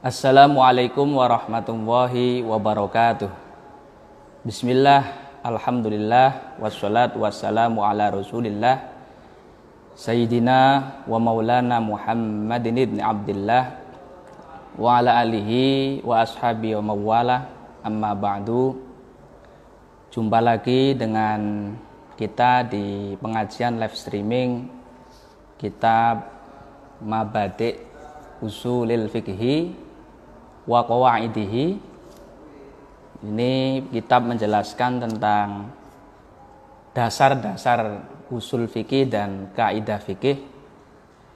Assalamualaikum warahmatullahi wabarakatuh. Bismillah, alhamdulillah, wassalatu wassalamu ala rasulillah Sayyidina wa maulana Muhammadin ibn Abdullah wa ala alihi wa ashabi wa mawala amma ba'du Jumpa lagi dengan kita di pengajian live streaming kitab Mabadik Usulil Fikhi wa Qawaidihi Ini kitab menjelaskan tentang dasar-dasar usul fikih dan kaidah fikih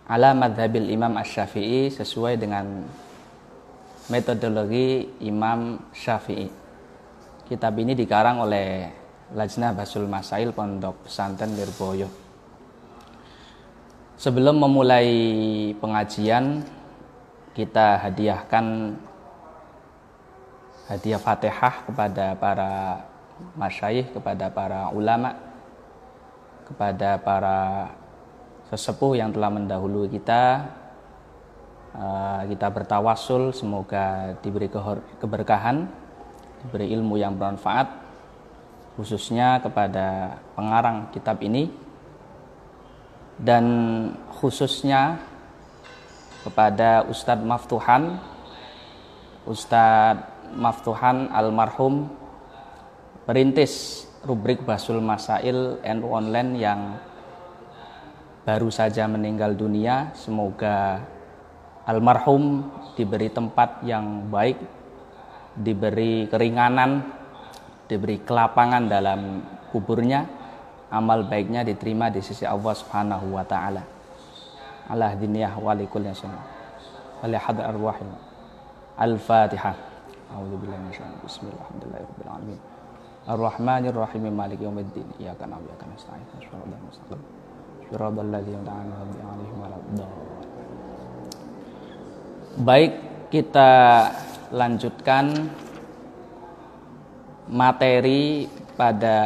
ala madhabil Imam Ash-Syafi'i sesuai dengan metodologi Imam Syafi'i. Kitab ini dikarang oleh Lajnah Basul Masail Pondok Pesantren Lirboyo. Sebelum memulai pengajian, kita hadiahkan hadiah Fatihah kepada para masyayikh, kepada para ulama, kepada para sesepuh yang telah mendahului kita. Eh, kita bertawasul semoga diberi keberkahan diberi ilmu yang bermanfaat khususnya kepada pengarang kitab ini dan khususnya kepada Ustadz Maftuhan Ustadz Maftuhan almarhum perintis rubrik Basul Masail NU Online yang baru saja meninggal dunia semoga almarhum diberi tempat yang baik diberi keringanan, diberi kelapangan dalam kuburnya, amal baiknya diterima di sisi Allah Subhanahu wa taala. Allah diniyah wa likulli sunnah. Wa arwahil. Al-Fatihah. A'udzu billahi minasyaitonir rajim. Bismillahirrahmanirrahim. Ar-Rahmanir Rahim Maliki Yaumiddin. Iyyaka na'budu wa iyyaka nasta'in. Shiratal mustaqim. Shiratal ladzina an'amta 'alaihim. Baik, kita lanjutkan materi pada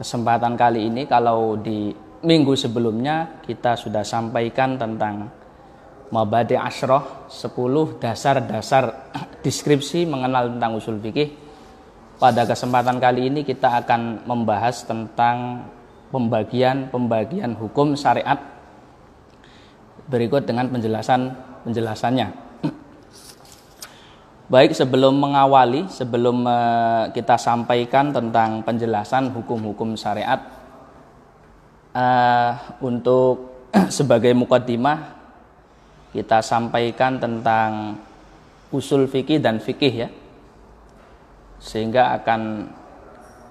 kesempatan kali ini kalau di minggu sebelumnya kita sudah sampaikan tentang Mabadi Ashroh 10 dasar-dasar deskripsi mengenal tentang usul fikih. Pada kesempatan kali ini kita akan membahas tentang pembagian-pembagian hukum syariat. Berikut dengan penjelasan penjelasannya. Baik sebelum mengawali, sebelum uh, kita sampaikan tentang penjelasan hukum-hukum syariat uh, untuk sebagai mukaddimah kita sampaikan tentang usul fikih dan fikih ya. Sehingga akan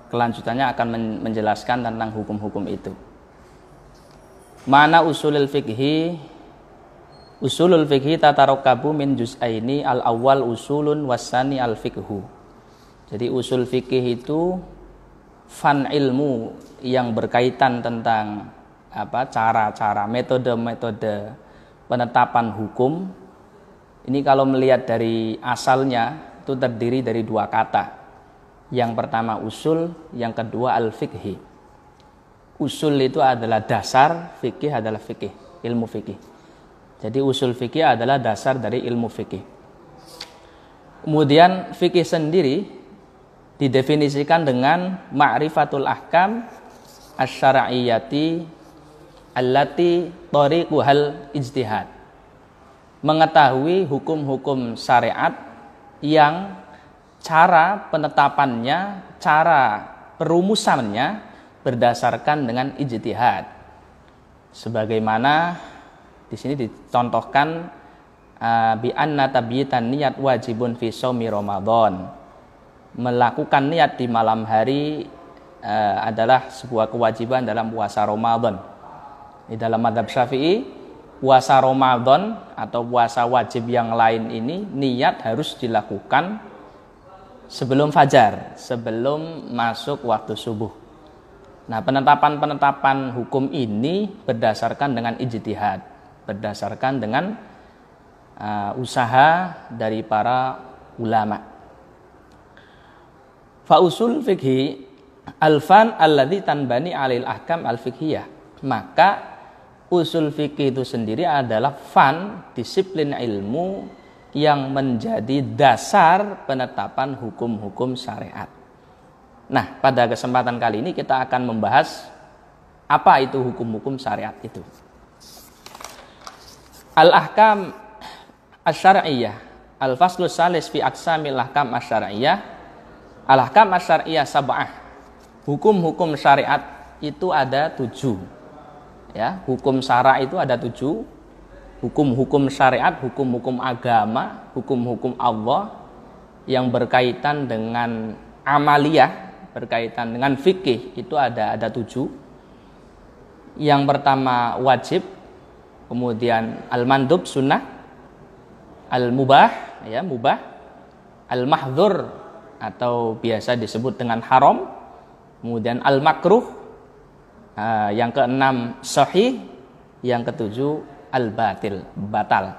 kelanjutannya akan menjelaskan tentang hukum-hukum itu. Mana usulul fikih Usulul fikhi tatarakabu min juz'aini al awal usulun wasani al fikhu. Jadi usul fikih itu fan ilmu yang berkaitan tentang apa cara-cara metode-metode penetapan hukum. Ini kalau melihat dari asalnya itu terdiri dari dua kata. Yang pertama usul, yang kedua al fikhi. Usul itu adalah dasar, fikih adalah fikih, ilmu fikih. Jadi usul fikih adalah dasar dari ilmu fikih. Kemudian fikih sendiri didefinisikan dengan ma'rifatul ahkam asyara'iyati allati tariquhal ijtihad. Mengetahui hukum-hukum syariat yang cara penetapannya, cara perumusannya berdasarkan dengan ijtihad. Sebagaimana di sini dicontohkan uh, bi anna tabyitan niat wajibun fi shaumi Ramadan. Melakukan niat di malam hari uh, adalah sebuah kewajiban dalam puasa Ramadan. Di dalam madhab Syafi'i, puasa Ramadan atau puasa wajib yang lain ini niat harus dilakukan sebelum fajar, sebelum masuk waktu subuh. Nah, penetapan-penetapan hukum ini berdasarkan dengan ijtihad berdasarkan dengan uh, usaha dari para ulama. Fa usul fikhi alfan alladhi tanbani alil ahkam al fikhiyah. Maka usul fikih itu sendiri adalah fan disiplin ilmu yang menjadi dasar penetapan hukum-hukum syariat. Nah, pada kesempatan kali ini kita akan membahas apa itu hukum-hukum syariat itu. Al-ahkam asy-syar'iyyah. Al-faslu salis fi aqsamil ahkam asy-syar'iyyah. Al-ahkam asy-syar'iyyah sab'ah. Hukum-hukum syariat itu ada tujuh. Ya, hukum syara itu ada tujuh. Hukum-hukum syariat, hukum-hukum agama, hukum-hukum Allah yang berkaitan dengan amaliyah, berkaitan dengan fikih itu ada ada tujuh. Yang pertama wajib, kemudian al-mandub sunnah, al-mubah ya mubah, al-mahdzur atau biasa disebut dengan haram, kemudian al-makruh, yang keenam sahih, yang ketujuh al-batil, batal.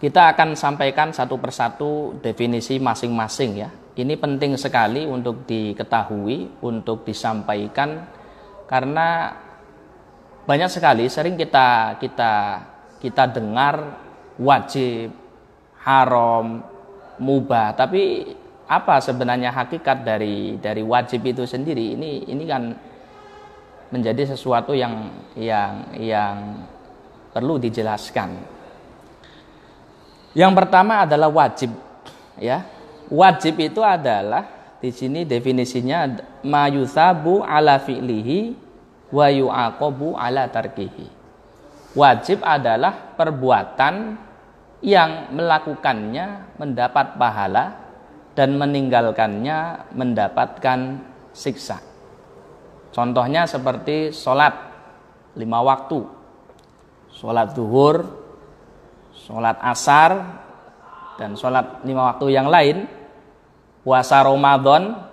Kita akan sampaikan satu persatu definisi masing-masing ya. Ini penting sekali untuk diketahui, untuk disampaikan karena banyak sekali sering kita kita kita dengar wajib, haram, mubah, tapi apa sebenarnya hakikat dari dari wajib itu sendiri? Ini ini kan menjadi sesuatu yang yang yang perlu dijelaskan. Yang pertama adalah wajib, ya. Wajib itu adalah di sini definisinya mayusabu ala fi'lihi wa yu'aqabu ala tarkihi. Wajib adalah perbuatan yang melakukannya mendapat pahala dan meninggalkannya mendapatkan siksa. Contohnya seperti sholat lima waktu, sholat zuhur, sholat asar, dan sholat lima waktu yang lain, puasa Ramadan,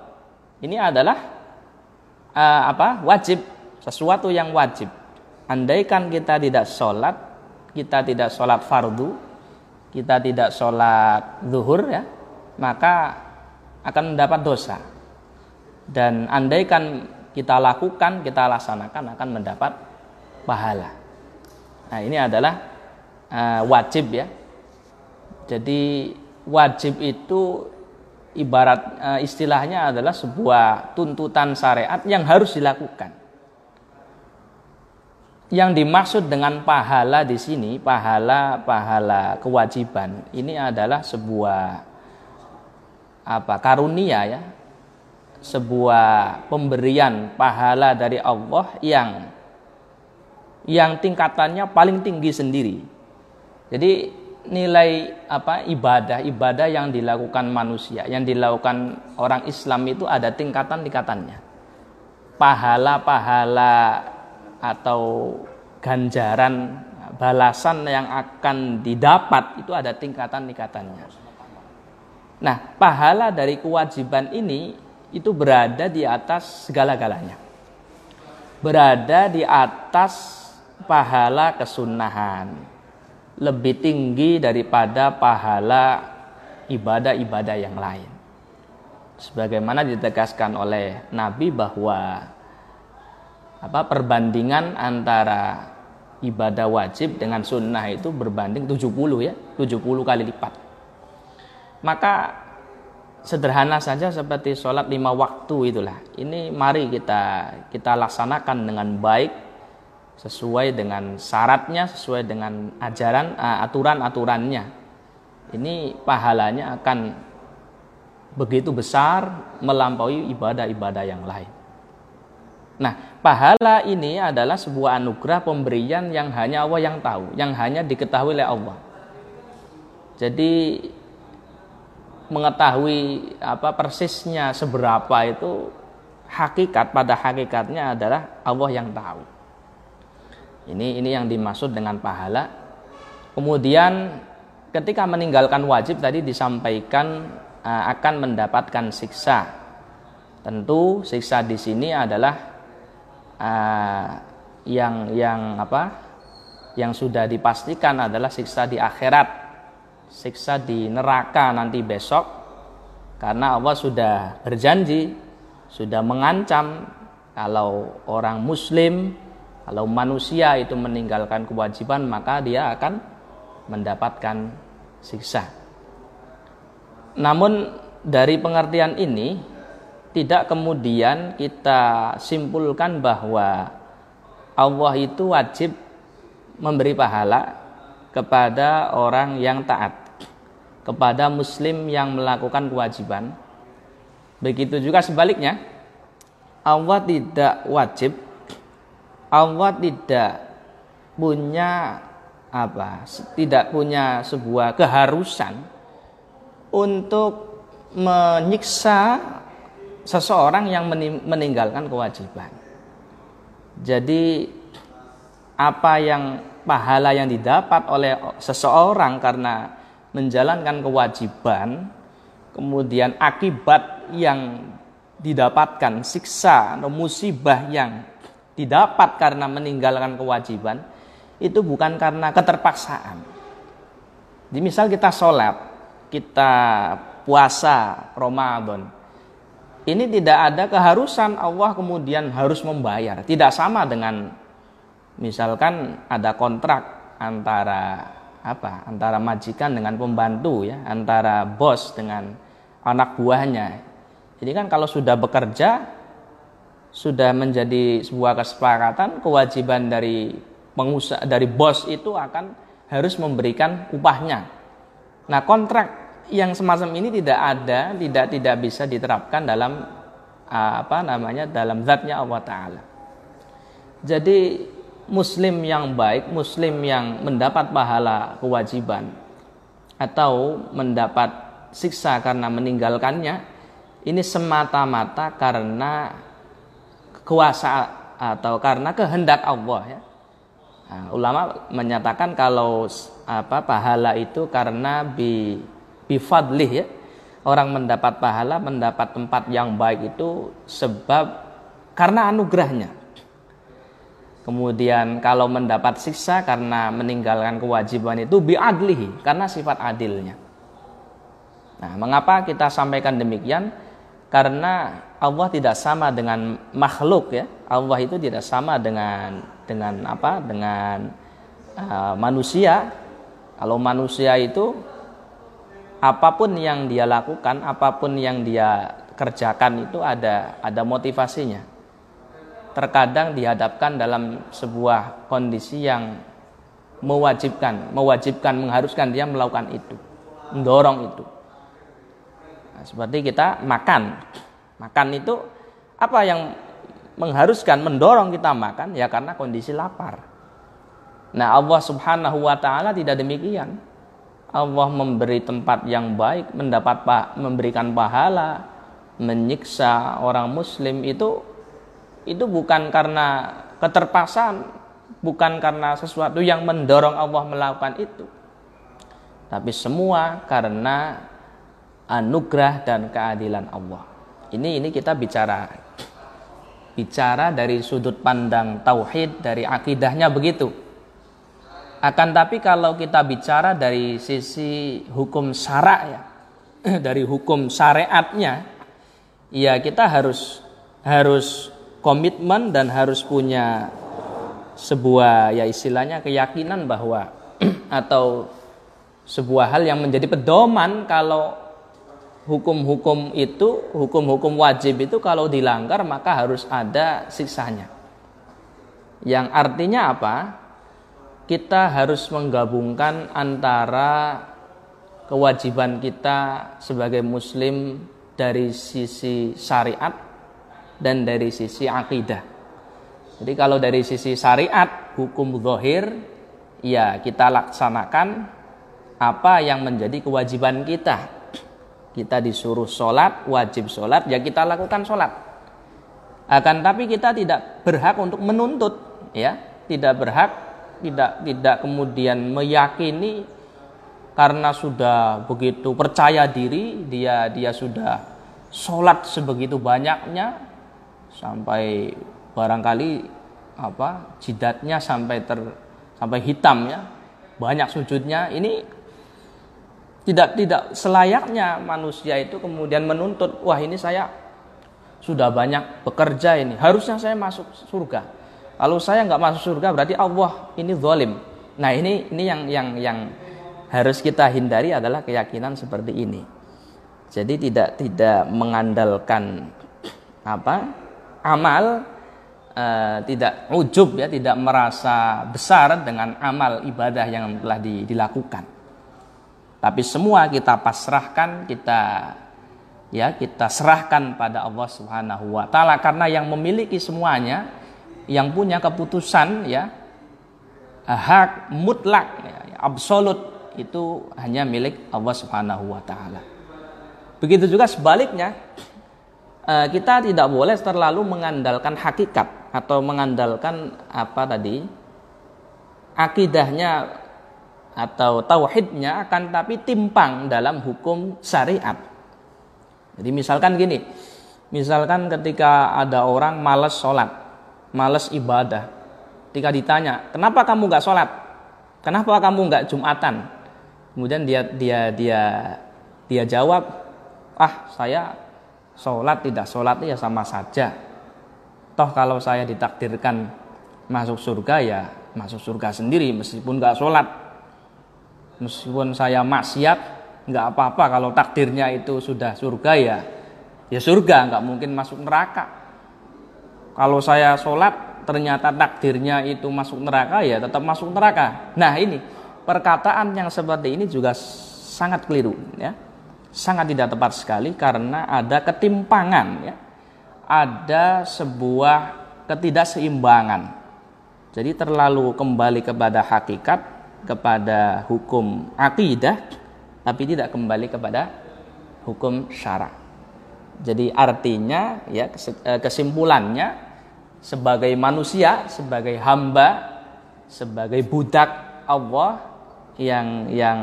ini adalah uh, apa wajib sesuatu yang wajib. Andaikan kita tidak sholat, kita tidak sholat fardu, kita tidak sholat zuhur ya, maka akan mendapat dosa. Dan andaikan kita lakukan, kita laksanakan akan mendapat pahala. Nah ini adalah uh, wajib ya. Jadi wajib itu ibarat uh, istilahnya adalah sebuah tuntutan syariat yang harus dilakukan yang dimaksud dengan pahala di sini, pahala-pahala kewajiban, ini adalah sebuah apa karunia ya, sebuah pemberian pahala dari Allah yang yang tingkatannya paling tinggi sendiri. Jadi nilai apa ibadah ibadah yang dilakukan manusia, yang dilakukan orang Islam itu ada tingkatan-tingkatannya. Pahala-pahala atau ganjaran balasan yang akan didapat itu ada tingkatan-tingkatannya. Nah, pahala dari kewajiban ini itu berada di atas segala-galanya. Berada di atas pahala kesunahan. Lebih tinggi daripada pahala ibadah-ibadah yang lain. Sebagaimana ditegaskan oleh Nabi bahwa apa perbandingan antara ibadah wajib dengan sunnah itu berbanding 70 ya 70 kali lipat maka sederhana saja seperti sholat lima waktu itulah. Ini mari kita kita laksanakan dengan baik sesuai dengan syaratnya sesuai dengan ajaran uh, aturan-aturannya. Ini pahalanya akan begitu besar melampaui ibadah-ibadah yang lain. Nah, pahala ini adalah sebuah anugerah pemberian yang hanya Allah yang tahu, yang hanya diketahui oleh Allah. Jadi mengetahui apa persisnya seberapa itu hakikat pada hakikatnya adalah Allah yang tahu. Ini ini yang dimaksud dengan pahala. Kemudian ketika meninggalkan wajib tadi disampaikan uh, akan mendapatkan siksa. Tentu siksa di sini adalah uh, yang yang apa yang sudah dipastikan adalah siksa di akhirat siksa di neraka nanti besok karena Allah sudah berjanji sudah mengancam kalau orang muslim kalau manusia itu meninggalkan kewajiban maka dia akan mendapatkan siksa. Namun dari pengertian ini tidak kemudian kita simpulkan bahwa Allah itu wajib memberi pahala kepada orang yang taat, kepada muslim yang melakukan kewajiban. Begitu juga sebaliknya, Allah tidak wajib, Allah tidak punya apa? Tidak punya sebuah keharusan untuk menyiksa seseorang yang meninggalkan kewajiban. Jadi apa yang pahala yang didapat oleh seseorang karena menjalankan kewajiban, kemudian akibat yang didapatkan, siksa atau musibah yang didapat karena meninggalkan kewajiban, itu bukan karena keterpaksaan. Jadi misal kita sholat, kita puasa Ramadan, ini tidak ada keharusan Allah kemudian harus membayar. Tidak sama dengan misalkan ada kontrak antara apa? Antara majikan dengan pembantu ya, antara bos dengan anak buahnya. Jadi kan kalau sudah bekerja sudah menjadi sebuah kesepakatan kewajiban dari pengusaha dari bos itu akan harus memberikan upahnya. Nah, kontrak yang semacam ini tidak ada, tidak tidak bisa diterapkan dalam apa namanya dalam zatnya Allah taala. Jadi muslim yang baik, muslim yang mendapat pahala kewajiban atau mendapat siksa karena meninggalkannya ini semata-mata karena kuasa atau karena kehendak Allah ya. Nah, ulama menyatakan kalau apa pahala itu karena bi bifadlih ya. Orang mendapat pahala, mendapat tempat yang baik itu sebab karena anugerahnya. Kemudian kalau mendapat siksa karena meninggalkan kewajiban itu biadlihi karena sifat adilnya. Nah, mengapa kita sampaikan demikian? Karena Allah tidak sama dengan makhluk ya. Allah itu tidak sama dengan dengan apa? Dengan uh, manusia. Kalau manusia itu apa pun yang dia lakukan, apa pun yang dia kerjakan itu ada ada motivasinya terkadang dihadapkan dalam sebuah kondisi yang mewajibkan, mewajibkan, mengharuskan dia melakukan itu, mendorong itu. Nah, seperti kita makan, makan itu apa yang mengharuskan, mendorong kita makan ya karena kondisi lapar. Nah Allah Subhanahu Wa Taala tidak demikian. Allah memberi tempat yang baik, mendapat memberikan pahala, menyiksa orang Muslim itu itu bukan karena keterpaksaan, bukan karena sesuatu yang mendorong Allah melakukan itu. Tapi semua karena anugerah dan keadilan Allah. Ini ini kita bicara bicara dari sudut pandang tauhid, dari akidahnya begitu. Akan tapi kalau kita bicara dari sisi hukum syara ya, dari hukum syariatnya, ya kita harus harus komitmen dan harus punya sebuah ya istilahnya keyakinan bahwa atau sebuah hal yang menjadi pedoman kalau hukum-hukum itu hukum-hukum wajib itu kalau dilanggar maka harus ada siksanya. Yang artinya apa? Kita harus menggabungkan antara kewajiban kita sebagai muslim dari sisi syariat dan dari sisi akidah. Jadi kalau dari sisi syariat, hukum zahir, ya kita laksanakan apa yang menjadi kewajiban kita. Kita disuruh sholat, wajib sholat, ya kita lakukan sholat. Akan tapi kita tidak berhak untuk menuntut, ya, tidak berhak, tidak tidak kemudian meyakini karena sudah begitu percaya diri, dia dia sudah sholat sebegitu banyaknya, sampai barangkali apa jidatnya sampai ter sampai hitam ya. Banyak sujudnya. Ini tidak tidak selayaknya manusia itu kemudian menuntut wah ini saya sudah banyak bekerja ini. Harusnya saya masuk surga. Kalau saya nggak masuk surga berarti Allah ini zalim. Nah ini ini yang yang yang harus kita hindari adalah keyakinan seperti ini. Jadi tidak tidak mengandalkan apa amal uh, tidak ujub ya tidak merasa besar dengan amal ibadah yang telah dilakukan. Tapi semua kita pasrahkan, kita ya kita serahkan pada Allah Subhanahu wa taala karena yang memiliki semuanya yang punya keputusan ya hak mutlak ya, absolut itu hanya milik Allah Subhanahu wa taala. Begitu juga sebaliknya kita tidak boleh terlalu mengandalkan hakikat atau mengandalkan apa tadi akidahnya atau tauhidnya akan tapi timpang dalam hukum syariat. Jadi misalkan gini, misalkan ketika ada orang malas sholat, malas ibadah, ketika ditanya, kenapa kamu nggak sholat? Kenapa kamu nggak jumatan? Kemudian dia dia dia dia jawab, ah saya sholat tidak sholat ya sama saja. Toh kalau saya ditakdirkan masuk surga ya masuk surga sendiri meskipun nggak sholat. Meskipun saya maksiat nggak apa-apa kalau takdirnya itu sudah surga ya ya surga nggak mungkin masuk neraka kalau saya sholat ternyata takdirnya itu masuk neraka ya tetap masuk neraka nah ini perkataan yang seperti ini juga sangat keliru ya sangat tidak tepat sekali karena ada ketimpangan ya ada sebuah ketidakseimbangan jadi terlalu kembali kepada hakikat kepada hukum akidah tapi tidak kembali kepada hukum syara. Jadi artinya ya eh, kesimpulannya sebagai manusia, sebagai hamba, sebagai budak Allah yang yang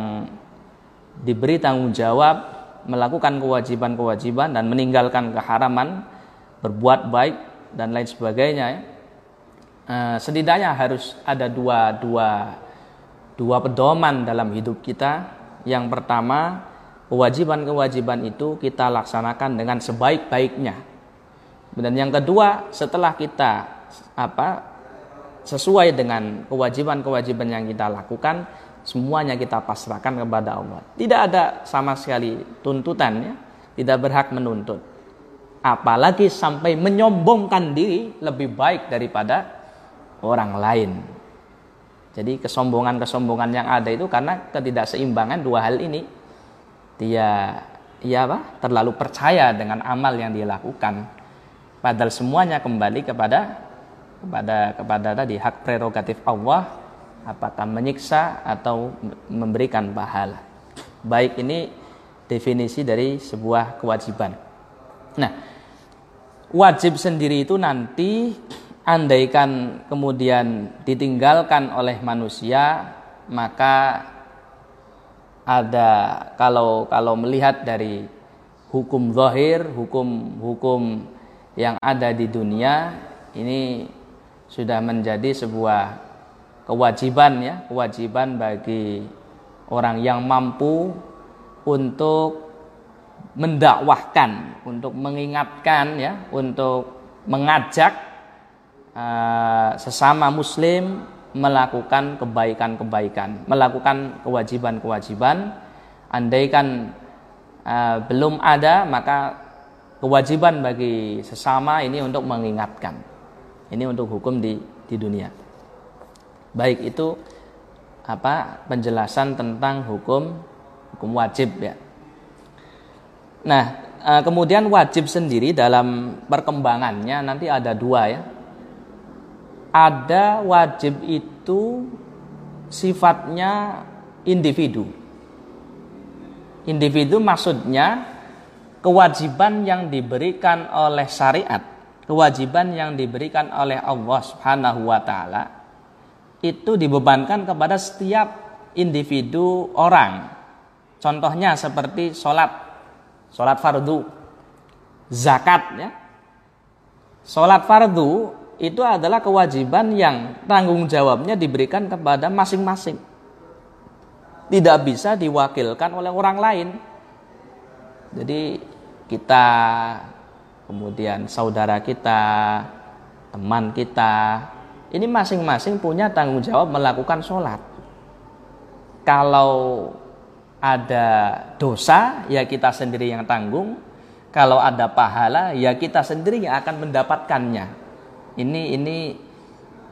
diberi tanggung jawab melakukan kewajiban-kewajiban dan meninggalkan keharaman, berbuat baik dan lain sebagainya. Ya. Uh, setidaknya harus ada dua dua dua pedoman dalam hidup kita yang pertama, kewajiban-kewajiban itu kita laksanakan dengan sebaik-baiknya. Dan yang kedua, setelah kita apa sesuai dengan kewajiban-kewajiban yang kita lakukan, semuanya kita pasrahkan kepada Allah. Tidak ada sama sekali tuntutan ya, tidak berhak menuntut. Apalagi sampai menyombongkan diri lebih baik daripada orang lain. Jadi kesombongan-kesombongan yang ada itu karena ketidakseimbangan dua hal ini. Dia ya apa? terlalu percaya dengan amal yang dia lakukan. Padahal semuanya kembali kepada kepada kepada tadi hak prerogatif Allah apakah menyiksa atau memberikan pahala. Baik ini definisi dari sebuah kewajiban. Nah, wajib sendiri itu nanti andaikan kemudian ditinggalkan oleh manusia maka ada kalau kalau melihat dari hukum zahir hukum hukum yang ada di dunia ini sudah menjadi sebuah kewajiban ya kewajiban bagi orang yang mampu untuk mendakwahkan untuk mengingatkan ya untuk mengajak uh, sesama muslim melakukan kebaikan-kebaikan, melakukan kewajiban-kewajiban. Andaikan uh, belum ada, maka kewajiban bagi sesama ini untuk mengingatkan. Ini untuk hukum di di dunia. Baik itu apa penjelasan tentang hukum hukum wajib ya. Nah, uh, kemudian wajib sendiri dalam perkembangannya nanti ada dua ya ada wajib itu sifatnya individu. Individu maksudnya kewajiban yang diberikan oleh syariat, kewajiban yang diberikan oleh Allah Subhanahu wa taala itu dibebankan kepada setiap individu orang. Contohnya seperti sholat, sholat fardu, zakat ya. Sholat fardu itu adalah kewajiban yang tanggung jawabnya diberikan kepada masing-masing. Tidak bisa diwakilkan oleh orang lain. Jadi kita kemudian saudara kita, teman kita, ini masing-masing punya tanggung jawab melakukan sholat. kalau ada dosa ya kita sendiri yang tanggung. Kalau ada pahala ya kita sendiri yang akan mendapatkannya. Ini ini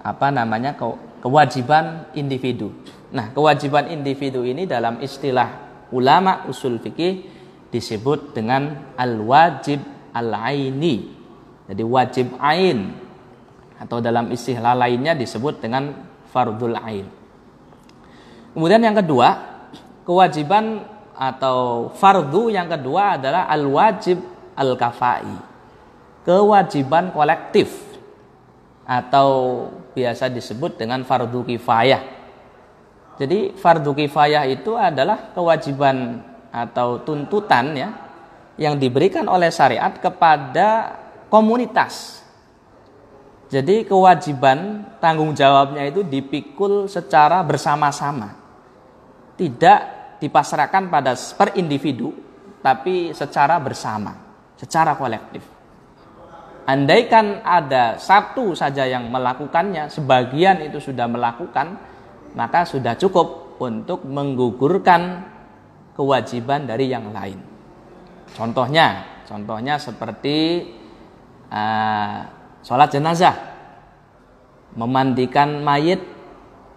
apa namanya kewajiban individu. Nah kewajiban individu ini dalam istilah ulama usul fikih disebut dengan al wajib al aini jadi wajib ain atau dalam istilah lainnya disebut dengan fardul ain. Kemudian yang kedua kewajiban atau fardu yang kedua adalah al wajib al kafai kewajiban kolektif atau biasa disebut dengan fardu kifayah. Jadi fardu kifayah itu adalah kewajiban atau tuntutan ya yang diberikan oleh syariat kepada komunitas jadi kewajiban tanggung jawabnya itu dipikul secara bersama-sama tidak dipasrahkan pada per individu tapi secara bersama, secara kolektif. Andaikan ada satu saja yang melakukannya, sebagian itu sudah melakukan, maka sudah cukup untuk menggugurkan kewajiban dari yang lain. Contohnya, contohnya seperti uh, sholat jenazah, memandikan mayit,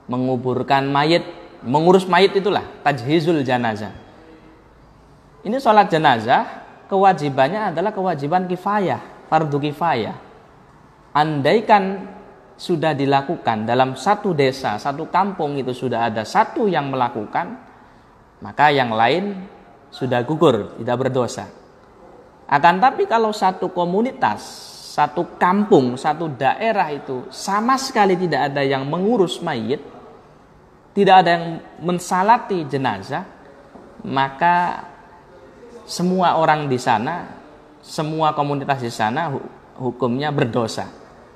menguburkan mayit, mengurus mayit itulah tajhizul janazah. Ini sholat jenazah kewajibannya adalah kewajiban kifayah, fardu kifayah. Andaikan sudah dilakukan dalam satu desa, satu kampung itu sudah ada satu yang melakukan, maka yang lain sudah gugur, tidak berdosa. Akan tapi kalau satu komunitas, satu kampung, satu daerah itu sama sekali tidak ada yang mengurus mayit, tidak ada yang mensalati jenazah, maka semua orang di sana, semua komunitas di sana hukumnya berdosa.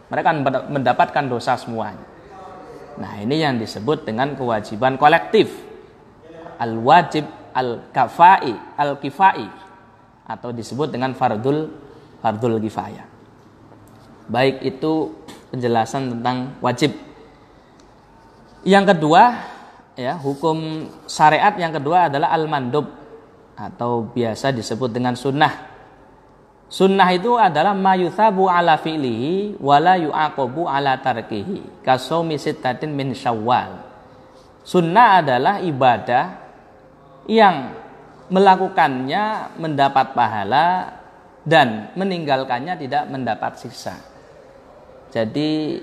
Mereka mendapatkan dosa semuanya. Nah, ini yang disebut dengan kewajiban kolektif. Al-wajib al-kafai, al-kifai atau disebut dengan fardul fardul kifayah. Baik itu penjelasan tentang wajib yang kedua, ya, hukum syariat yang kedua adalah al-mandub atau biasa disebut dengan sunnah. Sunnah itu adalah mayuthabu ala fi'lihi wala yu'aqabu ala tarkihi. Kasomi sittatin min syawal. Sunnah adalah ibadah yang melakukannya mendapat pahala dan meninggalkannya tidak mendapat siksa. Jadi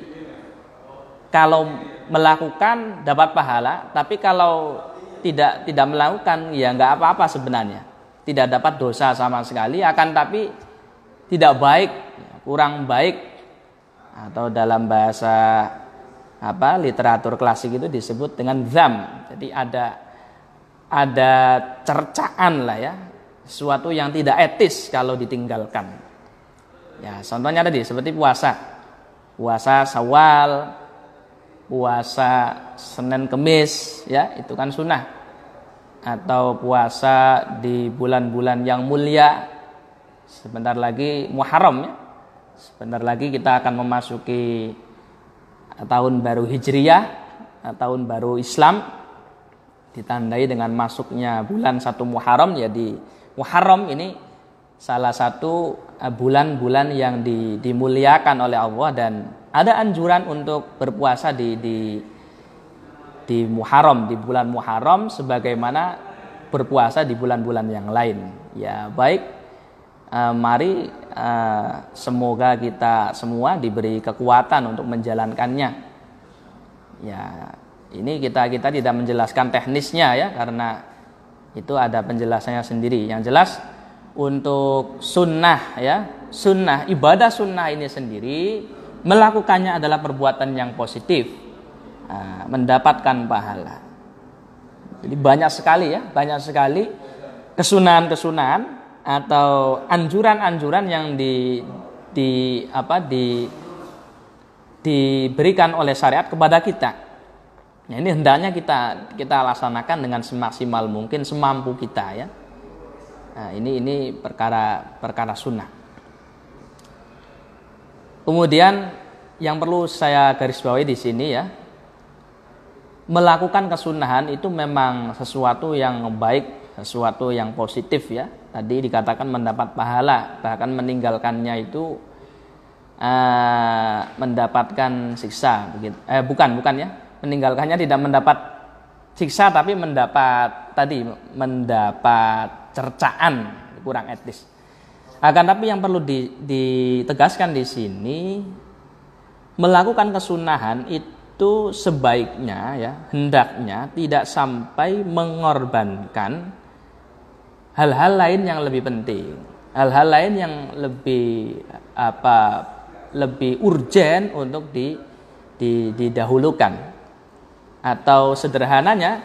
kalau melakukan dapat pahala, tapi kalau tidak tidak melakukan ya nggak apa-apa sebenarnya. Tidak dapat dosa sama sekali, akan tapi tidak baik, kurang baik atau dalam bahasa apa literatur klasik itu disebut dengan zam. Jadi ada ada cercaan lah ya, sesuatu yang tidak etis kalau ditinggalkan. Ya, contohnya tadi seperti puasa. Puasa Sawal, puasa Senin Kemis ya itu kan sunnah. Atau puasa di bulan-bulan yang mulia. Sebentar lagi Muharram ya. Sebentar lagi kita akan memasuki tahun baru Hijriyah tahun baru Islam. Ditandai dengan masuknya bulan satu Muharram ya di Muharram ini salah satu bulan-bulan yang di, dimuliakan oleh Allah dan ada anjuran untuk berpuasa di di di Muharram di bulan Muharram sebagaimana berpuasa di bulan-bulan yang lain. Ya, baik uh, mari uh, semoga kita semua diberi kekuatan untuk menjalankannya. Ya, ini kita kita tidak menjelaskan teknisnya ya karena itu ada penjelasannya sendiri. Yang jelas untuk sunnah ya, sunnah ibadah sunnah ini sendiri melakukannya adalah perbuatan yang positif, nah, mendapatkan pahala. Jadi banyak sekali ya, banyak sekali kesunahan-kesunahan atau anjuran-anjuran yang di di apa di diberikan oleh syariat kepada kita. Nah, ini hendaknya kita kita laksanakan dengan semaksimal mungkin semampu kita ya. Nah, ini ini perkara perkara sunnah. Kemudian yang perlu saya garis bawahi di sini ya, melakukan kesunahan itu memang sesuatu yang baik, sesuatu yang positif ya. Tadi dikatakan mendapat pahala, bahkan meninggalkannya itu uh, mendapatkan siksa begitu. Eh bukan, bukan ya. Meninggalkannya tidak mendapat siksa tapi mendapat tadi mendapat cercaan kurang etis. Akan tapi yang perlu ditegaskan di sini melakukan kesunahan itu sebaiknya ya hendaknya tidak sampai mengorbankan hal-hal lain yang lebih penting hal-hal lain yang lebih apa lebih urgen untuk di, di, didahulukan atau sederhananya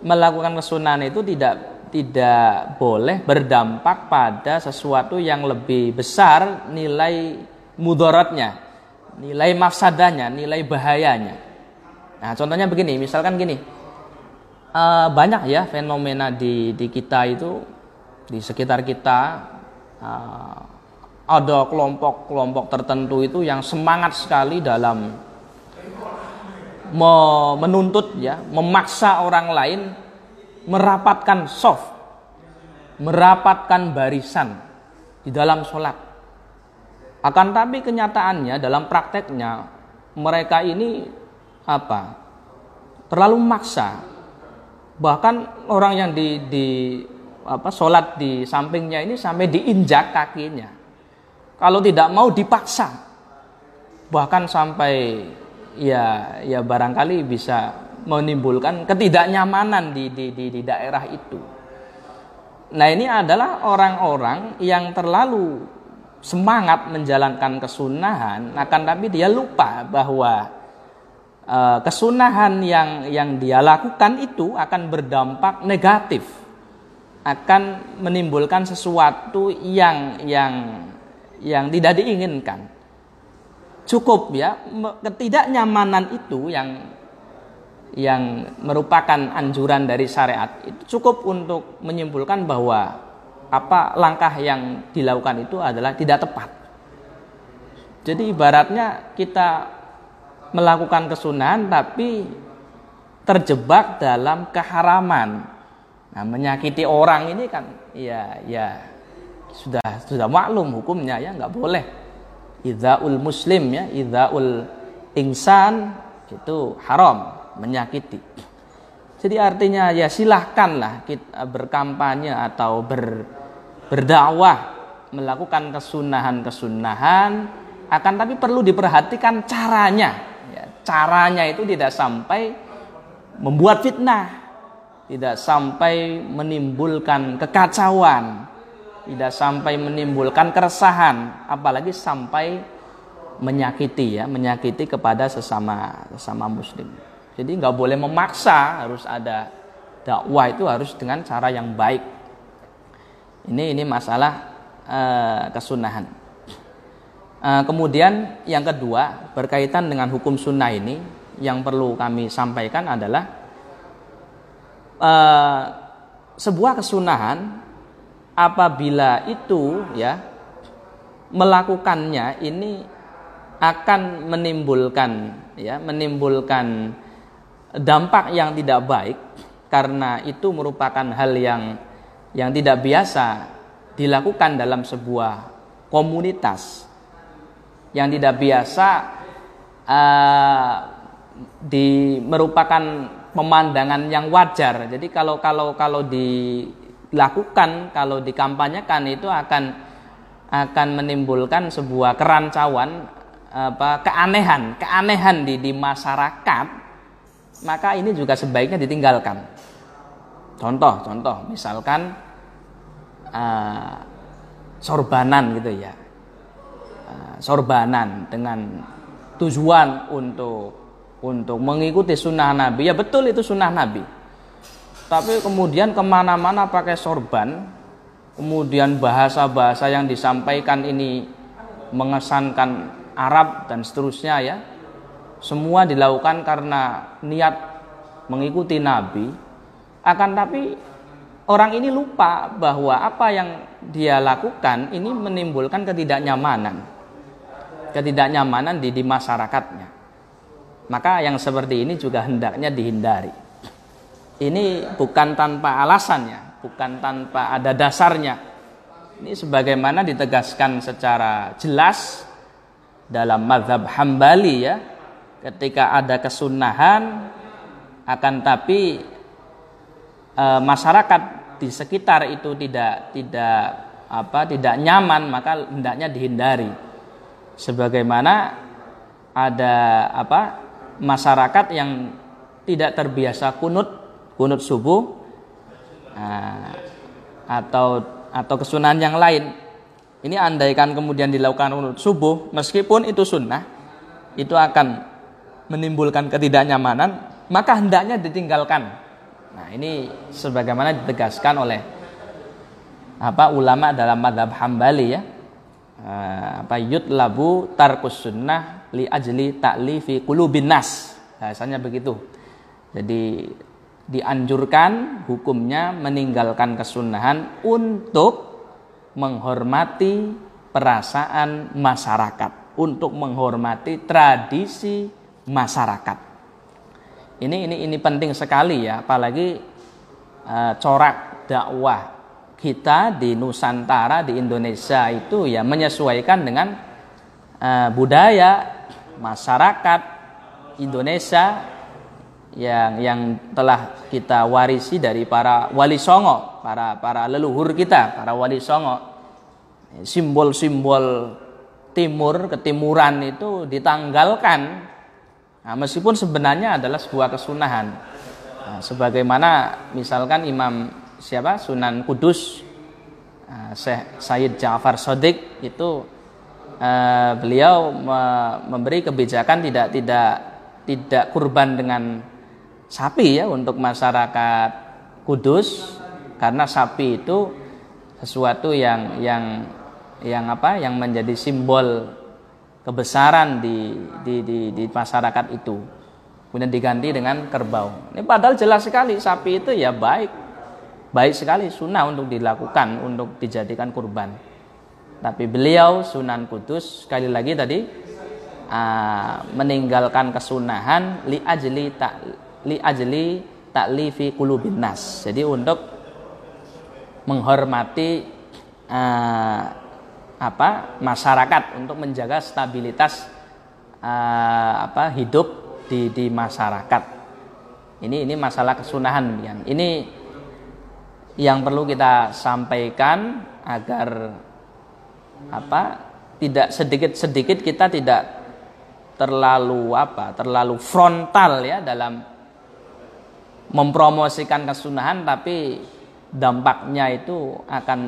melakukan kesunahan itu tidak tidak boleh berdampak pada sesuatu yang lebih besar nilai mudaratnya nilai mafsadanya, nilai bahayanya. Nah, contohnya begini, misalkan gini, uh, banyak ya fenomena di di kita itu di sekitar kita uh, ada kelompok-kelompok tertentu itu yang semangat sekali dalam me menuntut ya, memaksa orang lain merapatkan soft, merapatkan barisan di dalam sholat. Akan tapi kenyataannya dalam prakteknya mereka ini apa? Terlalu maksa. Bahkan orang yang di, di apa sholat di sampingnya ini sampai diinjak kakinya. Kalau tidak mau dipaksa. Bahkan sampai ya ya barangkali bisa menimbulkan ketidaknyamanan di, di, di, di daerah itu. Nah ini adalah orang-orang yang terlalu semangat menjalankan kesunahan akan tapi dia lupa bahwa e, kesunahan yang yang dia lakukan itu akan berdampak negatif akan menimbulkan sesuatu yang yang yang tidak diinginkan cukup ya ketidaknyamanan itu yang yang merupakan anjuran dari syariat itu cukup untuk menyimpulkan bahwa apa langkah yang dilakukan itu adalah tidak tepat. Jadi ibaratnya kita melakukan kesunahan tapi terjebak dalam keharaman. Nah, menyakiti orang ini kan ya ya sudah sudah maklum hukumnya ya nggak boleh. Idzaul muslim ya, idzaul insan itu haram menyakiti. Jadi artinya ya silahkanlah kita berkampanye atau ber berdakwah melakukan kesunahan-kesunahan akan tapi perlu diperhatikan caranya ya, caranya itu tidak sampai membuat fitnah tidak sampai menimbulkan kekacauan tidak sampai menimbulkan keresahan apalagi sampai menyakiti ya menyakiti kepada sesama sesama muslim jadi nggak boleh memaksa harus ada dakwah itu harus dengan cara yang baik ini ini masalah uh, kesunahan. Uh, kemudian yang kedua berkaitan dengan hukum sunnah ini yang perlu kami sampaikan adalah uh, sebuah kesunahan apabila itu ya melakukannya ini akan menimbulkan ya menimbulkan dampak yang tidak baik karena itu merupakan hal yang yang tidak biasa dilakukan dalam sebuah komunitas yang tidak biasa uh, di merupakan pemandangan yang wajar. Jadi kalau kalau kalau dilakukan, kalau dikampanyekan itu akan akan menimbulkan sebuah kerancauan apa keanehan, keanehan di di masyarakat. Maka ini juga sebaiknya ditinggalkan. Contoh, contoh, misalkan uh, sorbanan gitu ya. Uh, sorbanan dengan tujuan untuk untuk mengikuti sunnah Nabi. Ya betul itu sunnah Nabi. Tapi kemudian ke mana-mana pakai sorban kemudian bahasa-bahasa yang disampaikan ini mengesankan Arab dan seterusnya ya semua dilakukan karena niat mengikuti Nabi akan tapi orang ini lupa bahwa apa yang dia lakukan ini menimbulkan ketidaknyamanan ketidaknyamanan di, di masyarakatnya Maka yang seperti ini juga hendaknya dihindari. Ini bukan tanpa alasannya, bukan tanpa ada dasarnya. Ini sebagaimana ditegaskan secara jelas dalam mazhab Hambali ya, ketika ada kesunahan akan tapi e, masyarakat di sekitar itu tidak tidak apa tidak nyaman maka hendaknya dihindari. Sebagaimana ada apa masyarakat yang tidak terbiasa kunut kunut subuh nah, atau atau kesunahan yang lain. Ini andaikan kemudian dilakukan kunut subuh meskipun itu sunnah itu akan menimbulkan ketidaknyamanan maka hendaknya ditinggalkan. Nah, ini sebagaimana ditegaskan oleh apa ulama dalam madhab Hambali ya. Uh, apa labu tarkus sunnah li ajli ta'lifi qulubin nas. Bahasanya begitu. Jadi dianjurkan hukumnya meninggalkan kesunahan untuk menghormati perasaan masyarakat, untuk menghormati tradisi masyarakat. Ini ini ini penting sekali ya, apalagi uh, corak dakwah kita di Nusantara di Indonesia itu ya menyesuaikan dengan uh, budaya masyarakat Indonesia yang yang telah kita warisi dari para wali songo, para para leluhur kita, para wali songo. Simbol-simbol timur ketimuran itu ditanggalkan Nah, meskipun sebenarnya adalah sebuah kesunahan. Nah, sebagaimana misalkan Imam siapa Sunan Kudus nah, Syekh Sayyid Ja'far Sodik itu eh, beliau me memberi kebijakan tidak tidak tidak kurban dengan sapi ya untuk masyarakat Kudus karena sapi itu sesuatu yang yang yang apa yang menjadi simbol kebesaran di, di, di, di masyarakat itu. Kemudian diganti dengan kerbau. Ini padahal jelas sekali sapi itu ya baik. Baik sekali sunnah untuk dilakukan, untuk dijadikan kurban. Tapi beliau Sunan Kudus sekali lagi tadi uh, meninggalkan kesunahan li ajli tak li ajli taklifi kulubin nas. Jadi untuk menghormati uh, apa masyarakat untuk menjaga stabilitas uh, apa hidup di di masyarakat. Ini ini masalah kesunahan demikian. Ini yang perlu kita sampaikan agar apa tidak sedikit-sedikit kita tidak terlalu apa terlalu frontal ya dalam mempromosikan kesunahan tapi dampaknya itu akan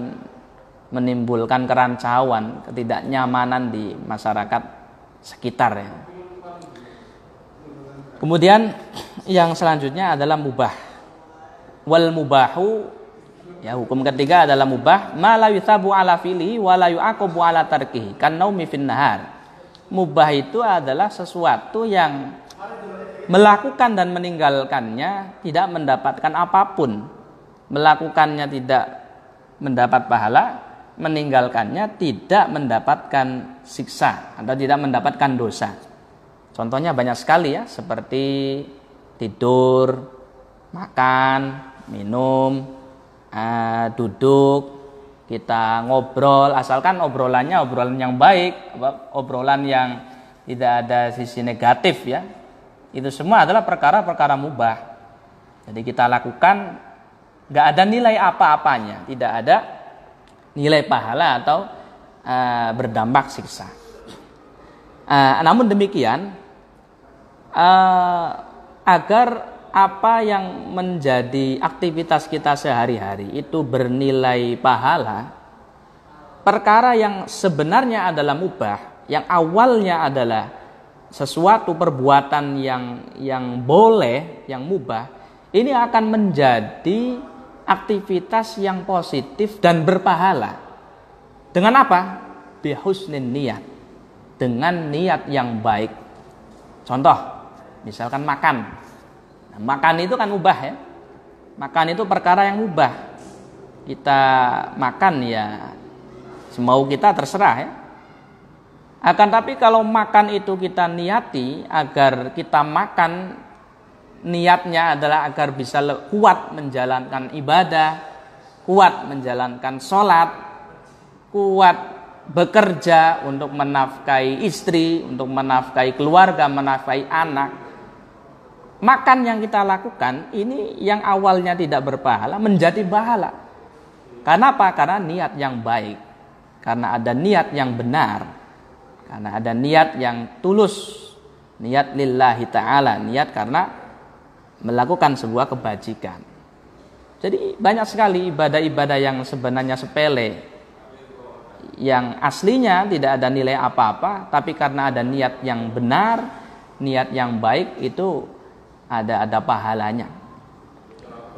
menimbulkan kerancauan, ketidaknyamanan di masyarakat sekitar ya. Kemudian yang selanjutnya adalah mubah. Wal mubahu ya hukum ketiga adalah mubah ma la yuthabu ala fili wa la yu'aqabu ala tarkihi kan naumi fin nahar. Mubah itu adalah sesuatu yang melakukan dan meninggalkannya tidak mendapatkan apa pun. Melakukannya tidak mendapat pahala, meninggalkannya tidak mendapatkan siksa atau tidak mendapatkan dosa. Contohnya banyak sekali ya, seperti tidur, makan, minum, uh, duduk, kita ngobrol, asalkan obrolannya obrolan yang baik, obrolan yang tidak ada sisi negatif ya. Itu semua adalah perkara-perkara mubah. Jadi kita lakukan nggak ada nilai apa-apanya, tidak ada nilai pahala atau uh, berdampak siksa. Uh, namun demikian, uh, agar apa yang menjadi aktivitas kita sehari-hari itu bernilai pahala, perkara yang sebenarnya adalah mubah, yang awalnya adalah sesuatu perbuatan yang yang boleh, yang mubah, ini akan menjadi aktivitas yang positif dan berpahala. Dengan apa? Bihusnin niat. Dengan niat yang baik. Contoh, misalkan makan. Nah, makan itu kan ubah ya. Makan itu perkara yang ubah. Kita makan ya semau kita terserah ya. Akan tapi kalau makan itu kita niati agar kita makan niatnya adalah agar bisa kuat menjalankan ibadah, kuat menjalankan sholat, kuat bekerja untuk menafkahi istri, untuk menafkahi keluarga, menafkahi anak. Makan yang kita lakukan ini yang awalnya tidak berpahala menjadi pahala. Karena apa? Karena niat yang baik. Karena ada niat yang benar karena ada niat yang tulus, niat lillahi ta'ala, niat karena melakukan sebuah kebajikan. Jadi banyak sekali ibadah-ibadah yang sebenarnya sepele, yang aslinya tidak ada nilai apa-apa, tapi karena ada niat yang benar, niat yang baik itu ada ada pahalanya.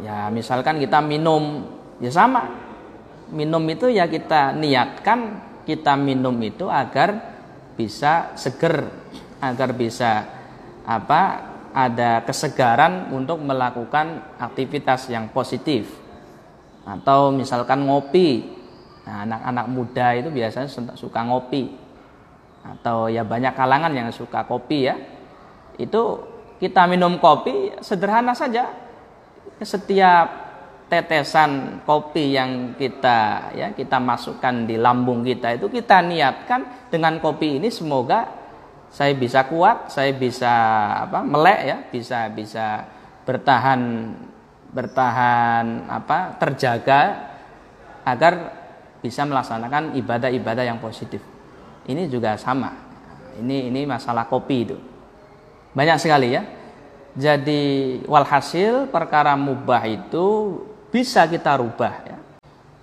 Ya misalkan kita minum, ya sama. Minum itu ya kita niatkan kita minum itu agar bisa seger agar bisa apa ada kesegaran untuk melakukan aktivitas yang positif. Atau misalkan ngopi. Nah, anak-anak muda itu biasanya suka ngopi. Atau ya banyak kalangan yang suka kopi ya. Itu kita minum kopi sederhana saja. Setiap tetesan kopi yang kita ya kita masukkan di lambung kita itu kita niatkan dengan kopi ini semoga saya bisa kuat, saya bisa apa melek ya, bisa bisa bertahan bertahan apa terjaga agar bisa melaksanakan ibadah-ibadah yang positif. Ini juga sama. Ini ini masalah kopi itu. Banyak sekali ya. Jadi walhasil perkara mubah itu bisa kita rubah ya.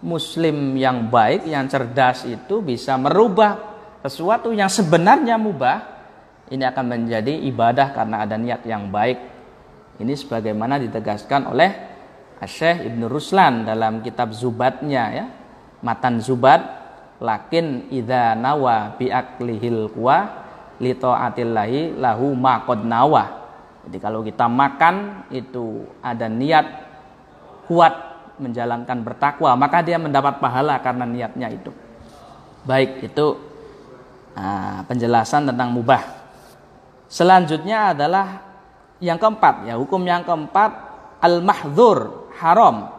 Muslim yang baik, yang cerdas itu bisa merubah sesuatu yang sebenarnya mubah ini akan menjadi ibadah karena ada niat yang baik. Ini sebagaimana ditegaskan oleh Syekh Ibnu Ruslan dalam kitab Zubatnya ya. Matan Zubat lakin idza nawa bi aklihil kuwa li taatillahi lahu maqad nawa. Jadi kalau kita makan itu ada niat kuat menjalankan bertakwa, maka dia mendapat pahala karena niatnya itu. Baik, itu uh, penjelasan tentang mubah. Selanjutnya adalah yang keempat, ya hukum yang keempat al-mahdzur haram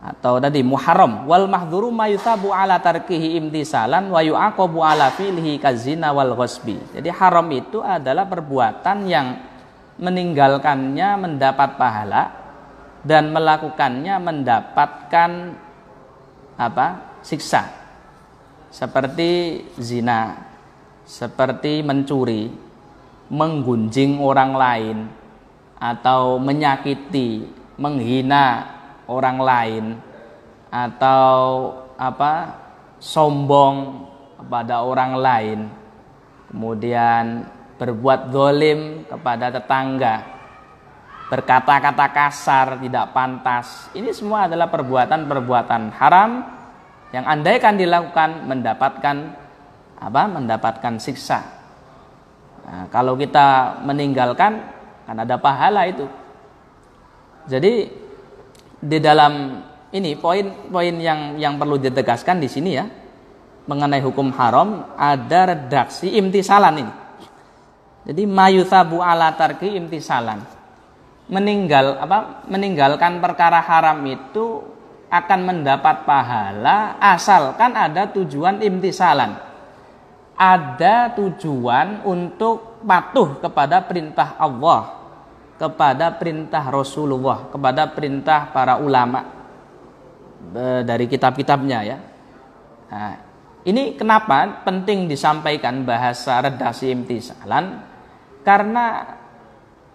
atau tadi muharram wal mahdhuru ma yuthabu ala tarkihi imtisalan wa yu'aqabu ala fi'lihi kazina wal ghasbi. Jadi haram itu adalah perbuatan yang meninggalkannya mendapat pahala dan melakukannya mendapatkan apa? siksa. Seperti zina, seperti mencuri, menggunjing orang lain atau menyakiti, menghina orang lain atau apa? sombong kepada orang lain. Kemudian berbuat dolim kepada tetangga berkata-kata kasar, tidak pantas. Ini semua adalah perbuatan-perbuatan haram yang andaikan dilakukan mendapatkan apa? Mendapatkan siksa. Nah, kalau kita meninggalkan kan ada pahala itu. Jadi di dalam ini poin-poin yang yang perlu ditegaskan di sini ya mengenai hukum haram ada redaksi imtisalan ini. Jadi mayuthabu ala tarki imtisalan meninggal apa meninggalkan perkara haram itu akan mendapat pahala asalkan ada tujuan imtisalan. Ada tujuan untuk patuh kepada perintah Allah, kepada perintah Rasulullah, kepada perintah para ulama dari kitab-kitabnya ya. Nah, ini kenapa penting disampaikan bahasa redaksi imtisalan? Karena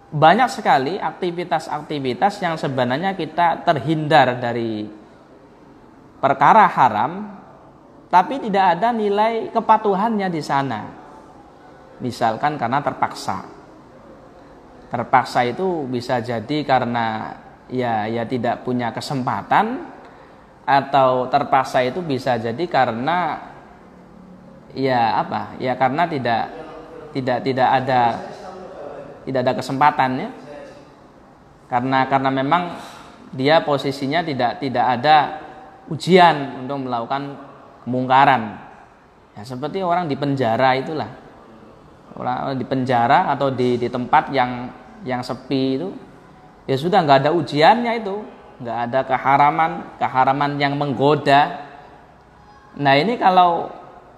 banyak sekali aktivitas-aktivitas yang sebenarnya kita terhindar dari perkara haram, tapi tidak ada nilai kepatuhannya di sana. Misalkan karena terpaksa. Terpaksa itu bisa jadi karena ya ya tidak punya kesempatan atau terpaksa itu bisa jadi karena ya apa? Ya karena tidak tidak tidak ada tidak ada kesempatan ya karena karena memang dia posisinya tidak tidak ada ujian untuk melakukan kemungkaran Ya, seperti orang di penjara itulah. Orang di penjara atau di, di tempat yang yang sepi itu, ya sudah nggak ada ujiannya itu, nggak ada keharaman, keharaman yang menggoda. Nah ini kalau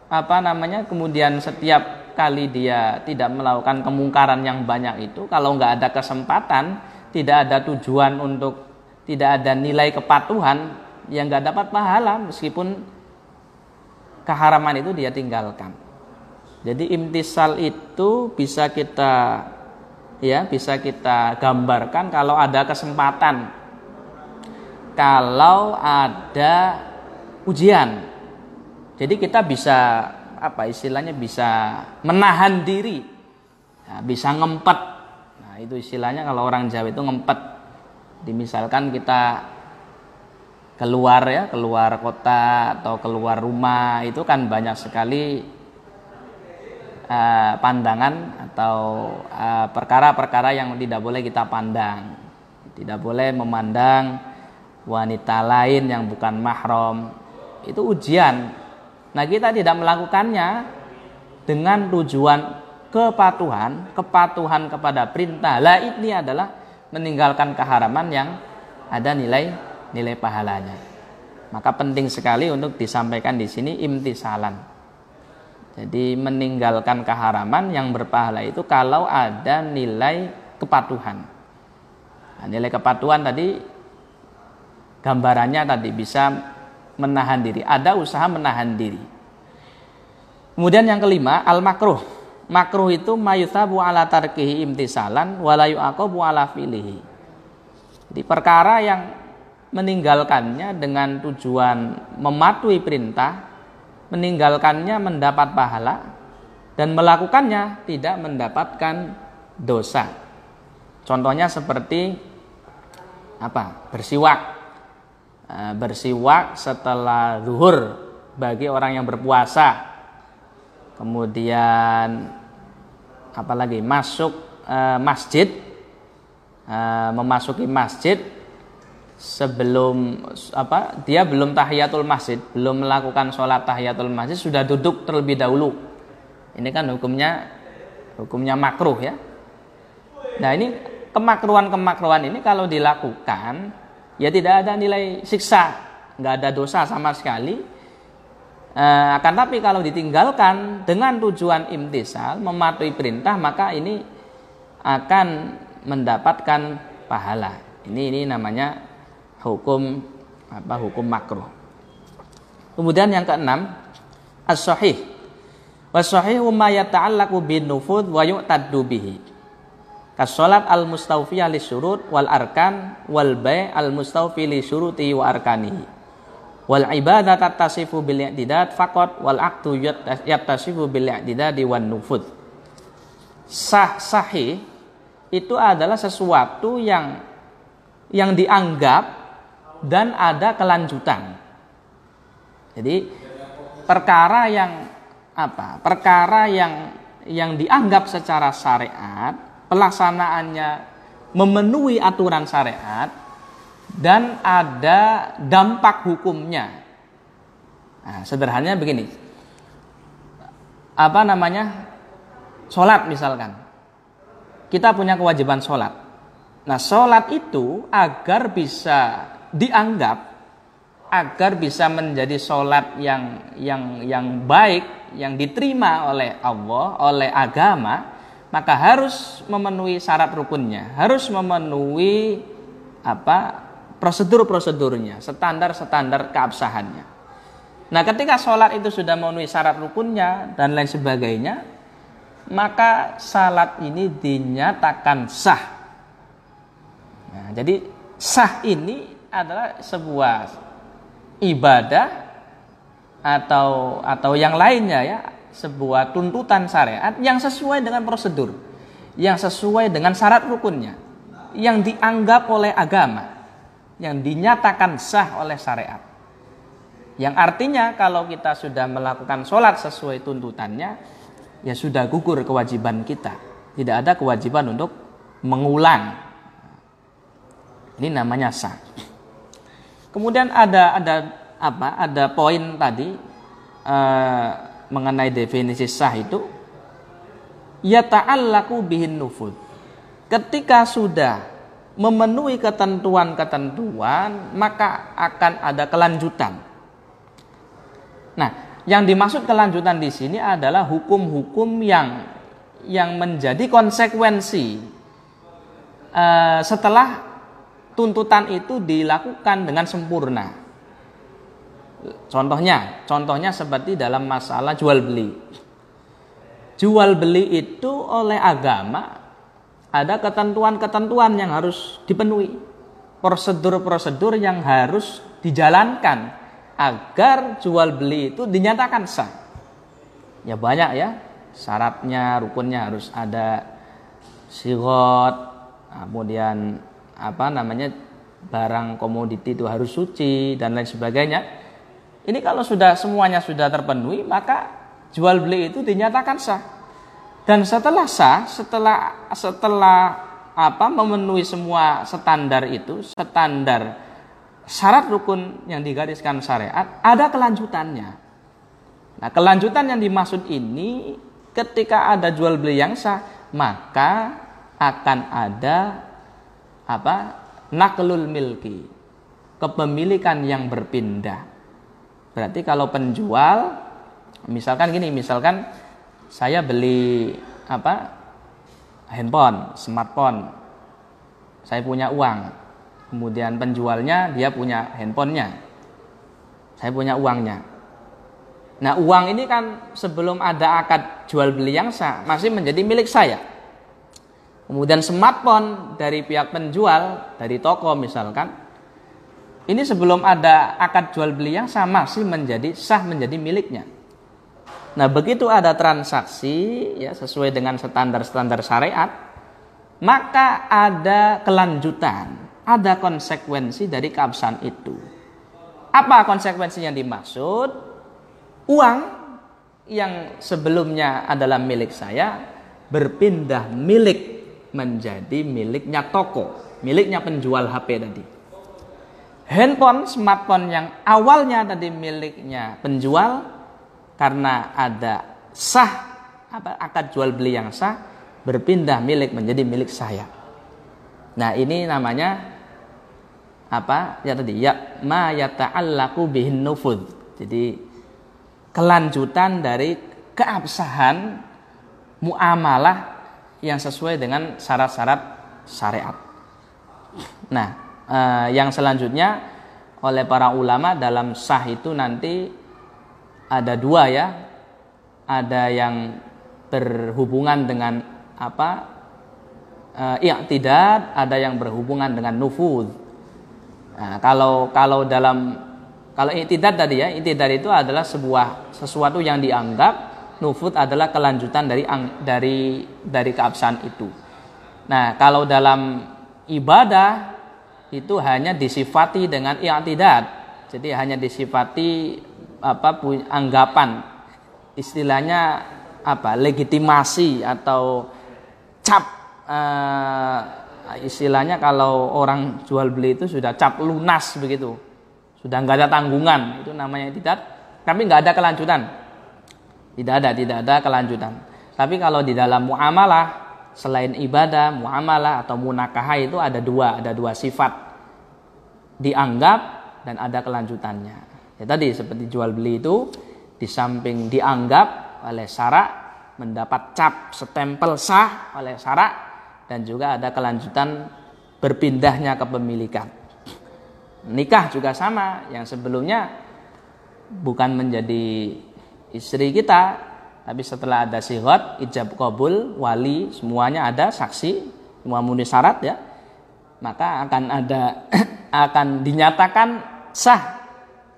apa namanya kemudian setiap kali dia tidak melakukan kemungkaran yang banyak itu, kalau nggak ada kesempatan, tidak ada tujuan untuk tidak ada nilai kepatuhan, yang nggak dapat pahala meskipun keharaman itu dia tinggalkan. Jadi imtisal itu bisa kita ya bisa kita gambarkan kalau ada kesempatan kalau ada ujian. Jadi kita bisa apa istilahnya bisa menahan diri, ya, bisa ngempet. Nah itu istilahnya kalau orang Jawa itu ngempet. Dimisalkan kita keluar ya keluar kota atau keluar rumah itu kan banyak sekali uh, pandangan atau eh, perkara-perkara uh, yang tidak boleh kita pandang. Tidak boleh memandang wanita lain yang bukan mahram. Itu ujian. Nah kita tidak melakukannya dengan tujuan kepatuhan kepatuhan kepada perintah. Lah ini adalah meninggalkan keharaman yang ada nilai nilai pahalanya. Maka penting sekali untuk disampaikan di sini imtisalan. Jadi meninggalkan keharaman yang berpahala itu kalau ada nilai kepatuhan. Nah, nilai kepatuhan tadi gambarannya tadi bisa menahan diri. Ada usaha menahan diri. Kemudian yang kelima al makruh. Makruh itu mayuthabu ala tarkihi imtisalan walayu yu'aqabu ala filihi. Jadi perkara yang meninggalkannya dengan tujuan mematuhi perintah, meninggalkannya mendapat pahala, dan melakukannya tidak mendapatkan dosa. Contohnya seperti apa? Bersiwak. Eh, bersiwak setelah zuhur bagi orang yang berpuasa. Kemudian apalagi masuk eh, masjid, eh, memasuki masjid sebelum apa dia belum tahiyatul masjid belum melakukan sholat tahiyatul masjid sudah duduk terlebih dahulu. Ini kan hukumnya hukumnya makruh ya. Nah ini kemakruhan kemakruhan ini kalau dilakukan ya tidak ada nilai siksa nggak ada dosa sama sekali. E, akan tapi kalau ditinggalkan dengan tujuan imtisal mematuhi perintah maka ini akan mendapatkan pahala. Ini ini namanya hukum apa hukum makruh. Kemudian yang keenam as-sahih. Was-sahihu ma yata'allaqu bin nufud wa yu'taddu bihi. Kasolat al-mustawfiyah li syurut wal arkan wal bay' al-mustawfi li syuruti wa arkanihi. Wal ibadah tattasifu bil i'tidad faqat wal aqtu yattasifu bil i'tidadi wan nufud. Sah sahih itu adalah sesuatu yang yang dianggap dan ada kelanjutan. Jadi perkara yang apa? Perkara yang yang dianggap secara syariat, pelaksanaannya memenuhi aturan syariat dan ada dampak hukumnya. Nah, sederhananya begini. Apa namanya? Sholat misalkan. Kita punya kewajiban sholat. Nah, sholat itu agar bisa dianggap agar bisa menjadi sholat yang yang yang baik yang diterima oleh Allah oleh agama maka harus memenuhi syarat rukunnya harus memenuhi apa prosedur-prosedurnya standar-standar keabsahannya. Nah ketika sholat itu sudah memenuhi syarat rukunnya dan lain sebagainya maka salat ini dinyatakan sah. Nah, jadi sah ini adalah sebuah ibadah atau atau yang lainnya ya sebuah tuntutan syariat yang sesuai dengan prosedur yang sesuai dengan syarat rukunnya yang dianggap oleh agama yang dinyatakan sah oleh syariat. Yang artinya kalau kita sudah melakukan sholat sesuai tuntutannya ya sudah gugur kewajiban kita. Tidak ada kewajiban untuk mengulang. Ini namanya sah Kemudian ada ada apa? Ada poin tadi uh, mengenai definisi sah itu ya ta'allaku bihin nufud. Ketika sudah memenuhi ketentuan-ketentuan, maka akan ada kelanjutan. Nah, yang dimaksud kelanjutan di sini adalah hukum-hukum yang yang menjadi konsekuensi uh, setelah tuntutan itu dilakukan dengan sempurna. Contohnya, contohnya seperti dalam masalah jual beli. Jual beli itu oleh agama ada ketentuan-ketentuan yang harus dipenuhi. Prosedur-prosedur yang harus dijalankan agar jual beli itu dinyatakan sah. Ya banyak ya, syaratnya, rukunnya harus ada sigot, kemudian apa namanya barang komoditi itu harus suci dan lain sebagainya. Ini kalau sudah semuanya sudah terpenuhi, maka jual beli itu dinyatakan sah. Dan setelah sah, setelah setelah apa memenuhi semua standar itu, standar syarat rukun yang digariskan syariat, ada kelanjutannya. Nah, kelanjutan yang dimaksud ini ketika ada jual beli yang sah, maka akan ada apa? Naklul milki. Kepemilikan yang berpindah. Berarti kalau penjual misalkan gini misalkan saya beli apa handphone smartphone. Saya punya uang. Kemudian penjualnya dia punya handphonenya. Saya punya uangnya. Nah uang ini kan sebelum ada akad jual beli yang sah masih menjadi milik saya Kemudian smartphone dari pihak penjual, dari toko misalkan, ini sebelum ada akad jual beli yang sama sih menjadi sah menjadi miliknya. Nah begitu ada transaksi ya sesuai dengan standar-standar syariat, maka ada kelanjutan, ada konsekuensi dari keabsahan itu. Apa konsekuensi yang dimaksud? Uang yang sebelumnya adalah milik saya berpindah milik menjadi miliknya toko, miliknya penjual HP tadi. Handphone, smartphone yang awalnya tadi miliknya penjual karena ada sah apa akad jual beli yang sah berpindah milik menjadi milik saya. Nah, ini namanya apa? Ya tadi ya ma yata'allaqu bihin nufud. Jadi kelanjutan dari keabsahan muamalah yang sesuai dengan syarat-syarat syariat. Nah, eh, yang selanjutnya oleh para ulama dalam sah itu nanti ada dua ya, ada yang berhubungan dengan apa? Eh, tidak, ada yang berhubungan dengan nufud. Nah, kalau kalau dalam kalau i'tidad tadi ya, i'tidad itu adalah sebuah sesuatu yang dianggap nufud adalah kelanjutan dari dari dari keabsahan itu. Nah, kalau dalam ibadah itu hanya disifati dengan i'tidad. Jadi hanya disifati apa anggapan. Istilahnya apa legitimasi atau cap uh, istilahnya kalau orang jual beli itu sudah cap lunas begitu. Sudah nggak ada tanggungan. Itu namanya tidak tapi nggak ada kelanjutan tidak ada, tidak ada kelanjutan. Tapi kalau di dalam muamalah selain ibadah, muamalah atau munakahah itu ada dua, ada dua sifat. Dianggap dan ada kelanjutannya. Ya tadi seperti jual beli itu di samping dianggap oleh syarak mendapat cap stempel sah oleh syarak dan juga ada kelanjutan berpindahnya kepemilikan. Nikah juga sama yang sebelumnya bukan menjadi istri kita. Tapi setelah ada sigot ijab kabul wali semuanya ada saksi semua muni syarat ya. Maka akan ada akan dinyatakan sah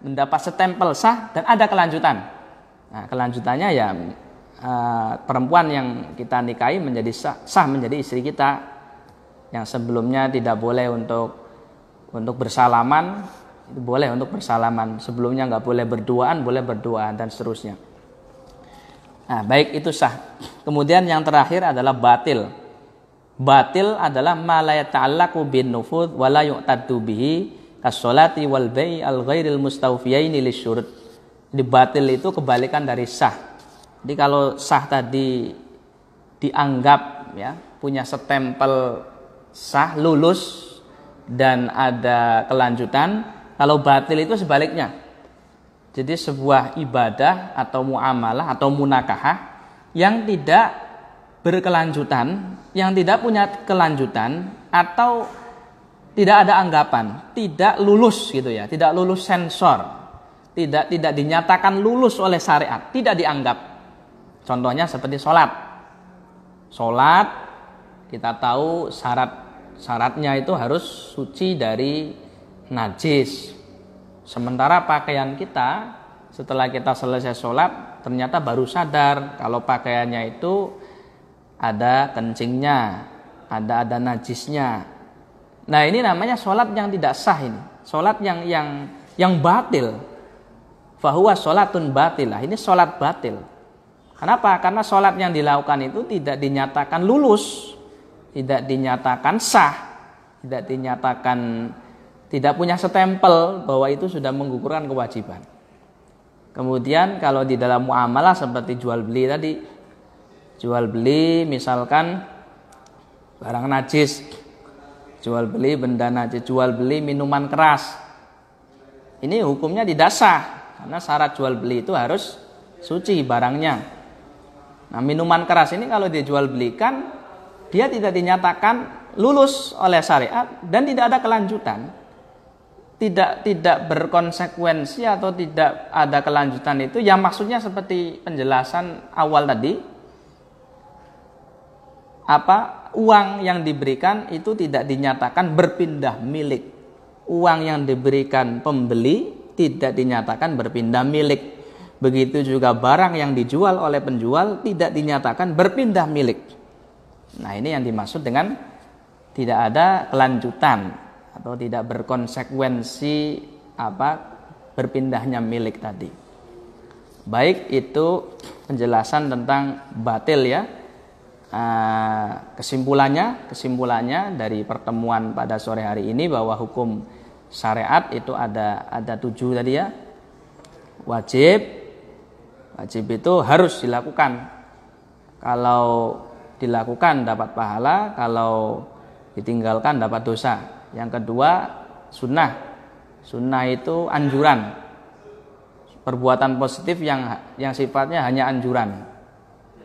mendapat stempel sah dan ada kelanjutan. Nah kelanjutannya ya uh, perempuan yang kita nikahi menjadi sah, sah menjadi istri kita. Yang sebelumnya tidak boleh untuk untuk bersalaman boleh untuk bersalaman. Sebelumnya nggak boleh berduaan boleh berduaan dan seterusnya. Nah baik itu sah. Kemudian yang terakhir adalah batil. Batil adalah malaya ta'allaqu bin nufud wala yu'taddu bihi kasolati wal bai al ghairil mustawfiyaini jadi batil itu kebalikan dari sah. Jadi kalau sah tadi dianggap ya punya stempel sah lulus dan ada kelanjutan, kalau batil itu sebaliknya. Jadi sebuah ibadah atau muamalah atau munakahah yang tidak berkelanjutan, yang tidak punya kelanjutan atau tidak ada anggapan, tidak lulus gitu ya, tidak lulus sensor, tidak tidak dinyatakan lulus oleh syariat, tidak dianggap. Contohnya seperti sholat. Sholat kita tahu syarat syaratnya itu harus suci dari najis, Sementara pakaian kita setelah kita selesai sholat ternyata baru sadar kalau pakaiannya itu ada kencingnya, ada ada najisnya. Nah ini namanya sholat yang tidak sah ini, sholat yang yang yang batil. Fahuwa sholatun batilah, ini sholat batil. Kenapa? Karena sholat yang dilakukan itu tidak dinyatakan lulus, tidak dinyatakan sah, tidak dinyatakan tidak punya stempel bahwa itu sudah menggugurkan kewajiban. Kemudian kalau di dalam muamalah seperti jual beli tadi, jual beli misalkan barang najis, jual beli benda najis, jual beli minuman keras. Ini hukumnya tidak sah karena syarat jual beli itu harus suci barangnya. Nah, minuman keras ini kalau dijual belikan dia tidak dinyatakan lulus oleh syariat dan tidak ada kelanjutan tidak tidak berkonsekuensi atau tidak ada kelanjutan itu yang maksudnya seperti penjelasan awal tadi apa uang yang diberikan itu tidak dinyatakan berpindah milik. Uang yang diberikan pembeli tidak dinyatakan berpindah milik. Begitu juga barang yang dijual oleh penjual tidak dinyatakan berpindah milik. Nah ini yang dimaksud dengan tidak ada kelanjutan atau tidak berkonsekuensi apa berpindahnya milik tadi. Baik itu penjelasan tentang batil ya. Ah, kesimpulannya, kesimpulannya dari pertemuan pada sore hari ini bahwa hukum syariat itu ada ada tujuh tadi ya. Wajib, wajib itu harus dilakukan. Kalau dilakukan dapat pahala, kalau ditinggalkan dapat dosa. Yang kedua sunnah. Sunnah itu anjuran. Perbuatan positif yang yang sifatnya hanya anjuran.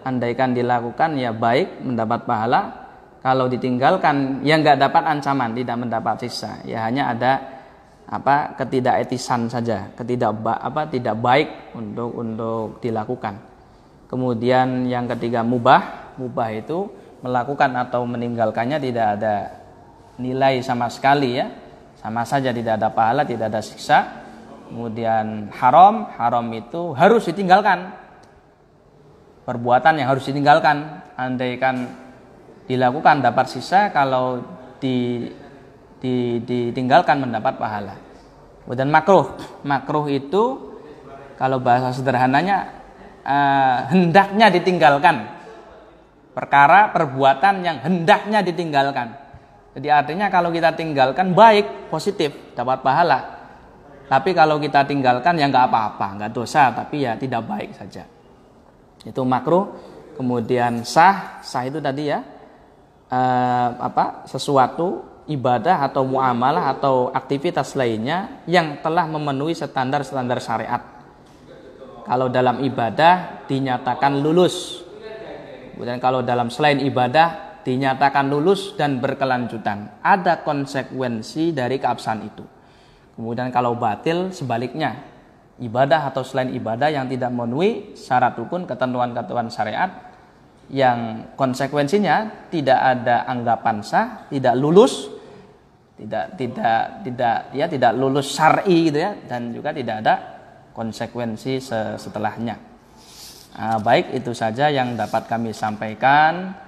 Andaikan dilakukan ya baik mendapat pahala. Kalau ditinggalkan ya nggak dapat ancaman, tidak mendapat sisa. Ya hanya ada apa ketidaketisan saja, ketidak apa tidak baik untuk untuk dilakukan. Kemudian yang ketiga mubah, mubah itu melakukan atau meninggalkannya tidak ada nilai sama sekali ya. Sama saja tidak ada pahala tidak ada siksa. Kemudian haram haram itu harus ditinggalkan. Perbuatan yang harus ditinggalkan. Andaikan dilakukan dapat sisa kalau di, di, ditinggalkan mendapat pahala. Kemudian makruh. Makruh itu kalau bahasa sederhananya uh, hendaknya ditinggalkan. Perkara perbuatan yang hendaknya ditinggalkan jadi artinya kalau kita tinggalkan baik, positif, dapat pahala. Tapi kalau kita tinggalkan ya nggak apa-apa, nggak dosa, tapi ya tidak baik saja. Itu makruh. Kemudian sah, sah itu tadi ya eh, apa sesuatu ibadah atau muamalah atau aktivitas lainnya yang telah memenuhi standar-standar syariat. Kalau dalam ibadah dinyatakan lulus. Kemudian kalau dalam selain ibadah dinyatakan lulus dan berkelanjutan. Ada konsekuensi dari keabsahan itu. Kemudian kalau batil sebaliknya, ibadah atau selain ibadah yang tidak memenuhi syarat rukun ketentuan-ketentuan syariat yang konsekuensinya tidak ada anggapan sah, tidak lulus, tidak tidak tidak ya tidak lulus syar'i gitu ya dan juga tidak ada konsekuensi setelahnya. Nah, baik itu saja yang dapat kami sampaikan.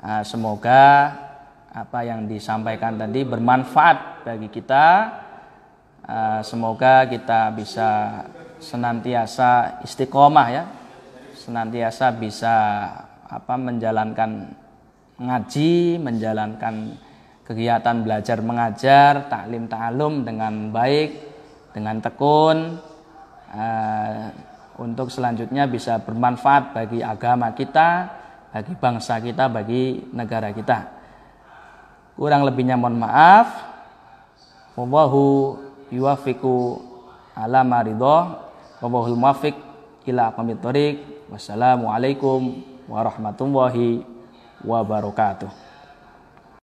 Ah, semoga apa yang disampaikan tadi bermanfaat bagi kita. Ah, semoga kita bisa senantiasa istiqomah ya, senantiasa bisa apa menjalankan ngaji, menjalankan kegiatan belajar mengajar, taklim ta'alum dengan baik, dengan tekun. Uh, untuk selanjutnya bisa bermanfaat bagi agama kita, bagi bangsa kita, bagi negara kita. Kurang lebihnya mohon maaf. Wallahu yuwafiqu ala maridho wallahul muwaffiq ila aqwamit. Wassalamualaikum warahmatullahi wabarakatuh.